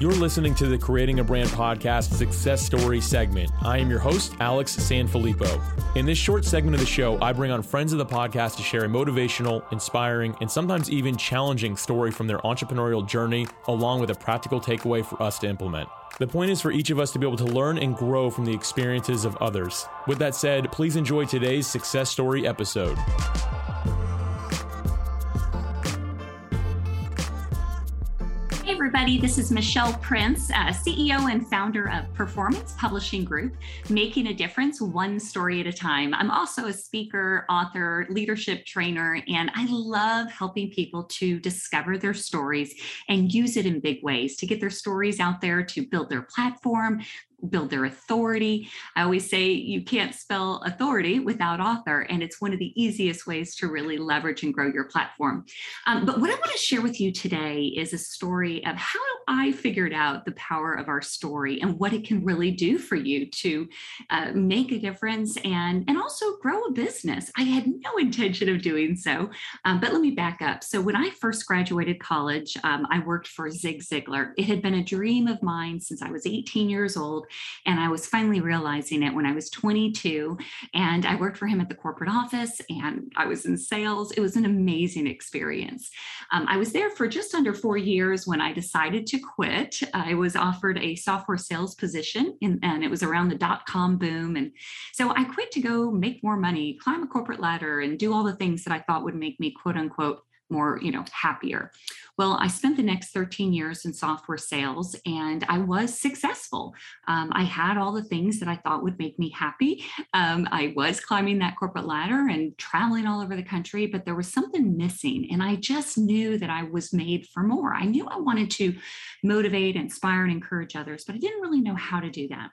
You're listening to the Creating a Brand podcast success story segment. I am your host, Alex Sanfilippo. In this short segment of the show, I bring on friends of the podcast to share a motivational, inspiring, and sometimes even challenging story from their entrepreneurial journey, along with a practical takeaway for us to implement. The point is for each of us to be able to learn and grow from the experiences of others. With that said, please enjoy today's success story episode. Everybody. This is Michelle Prince, uh, CEO and founder of Performance Publishing Group, making a difference one story at a time. I'm also a speaker, author, leadership trainer, and I love helping people to discover their stories and use it in big ways to get their stories out there, to build their platform, build their authority. I always say you can't spell authority without author, and it's one of the easiest ways to really leverage and grow your platform. Um, but what I want to share with you today is a story of how I figured out the power of our story and what it can really do for you to uh, make a difference and, and also grow a business. I had no intention of doing so, um, but let me back up. So, when I first graduated college, um, I worked for Zig Ziglar. It had been a dream of mine since I was 18 years old and I was finally realizing it when I was 22. And I worked for him at the corporate office and I was in sales. It was an amazing experience. Um, I was there for just under four years when I decided to quit. I was offered a software sales position in, and it was around the dot com boom. And so I quit to go make more money, climb a corporate ladder, and do all the things that I thought would make me quote unquote more you know happier. Well i spent the next 13 years in software sales and i was successful. Um, i had all the things that i thought would make me happy. Um, i was climbing that corporate ladder and traveling all over the country but there was something missing and i just knew that i was made for more. I knew i wanted to motivate inspire and encourage others but i didn't really know how to do that.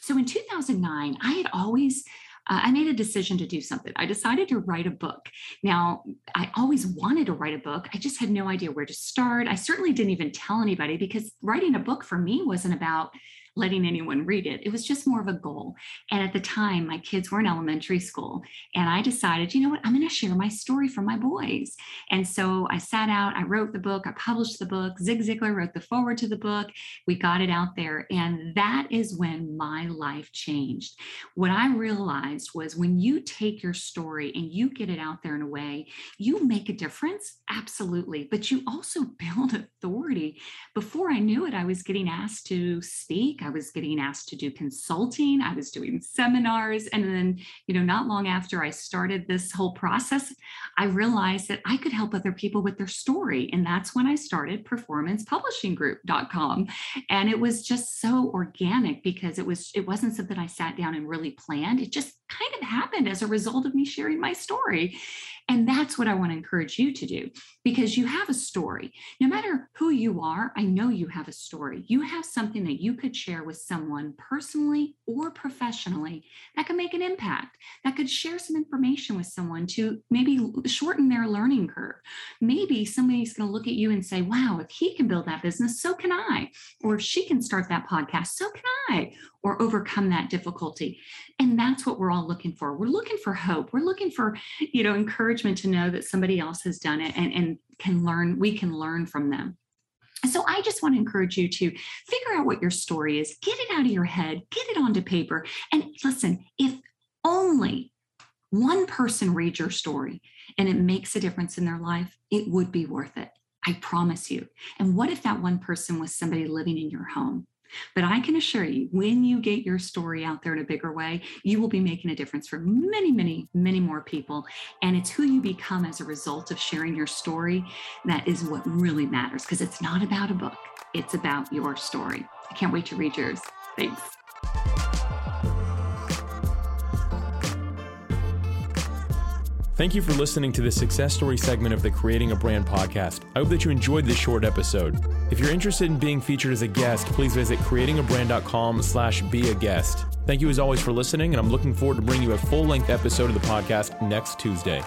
So in 2009 i had always uh, I made a decision to do something. I decided to write a book. Now, I always wanted to write a book. I just had no idea where to start. I certainly didn't even tell anybody because writing a book for me wasn't about letting anyone read it. It was just more of a goal. And at the time, my kids were in elementary school. And I decided, you know what, I'm going to share my story for my boys. And so I sat out, I wrote the book, I published the book. Zig Ziglar wrote the foreword to the book. We got it out there. And that is when my life changed. What I realized was when you take your story and you get it out there in a way, you make a difference. Absolutely. But you also build authority. Before I knew it, I was getting asked to speak. Was getting asked to do consulting, I was doing seminars. And then, you know, not long after I started this whole process, I realized that I could help other people with their story. And that's when I started performancepublishinggroup.com. And it was just so organic because it was, it wasn't something I sat down and really planned. It just kind of happened as a result of me sharing my story. And that's what I want to encourage you to do because you have a story. No matter who you are, I know you have a story. You have something that you could share with someone personally or professionally that could make an impact, that could share some information with someone to maybe shorten their learning curve. Maybe somebody's going to look at you and say, wow, if he can build that business, so can I. Or if she can start that podcast, so can I or overcome that difficulty and that's what we're all looking for we're looking for hope we're looking for you know encouragement to know that somebody else has done it and, and can learn we can learn from them so I just want to encourage you to figure out what your story is, get it out of your head, get it onto paper. And listen, if only one person reads your story and it makes a difference in their life, it would be worth it. I promise you. And what if that one person was somebody living in your home? But I can assure you, when you get your story out there in a bigger way, you will be making a difference for many, many, many more people. And it's who you become as a result of sharing your story that is what really matters because it's not about a book, it's about your story. I can't wait to read yours. Thanks. Thank you for listening to the success story segment of the Creating a Brand podcast. I hope that you enjoyed this short episode. If you're interested in being featured as a guest, please visit creatingabrand.com slash be a guest. Thank you as always for listening, and I'm looking forward to bringing you a full-length episode of the podcast next Tuesday.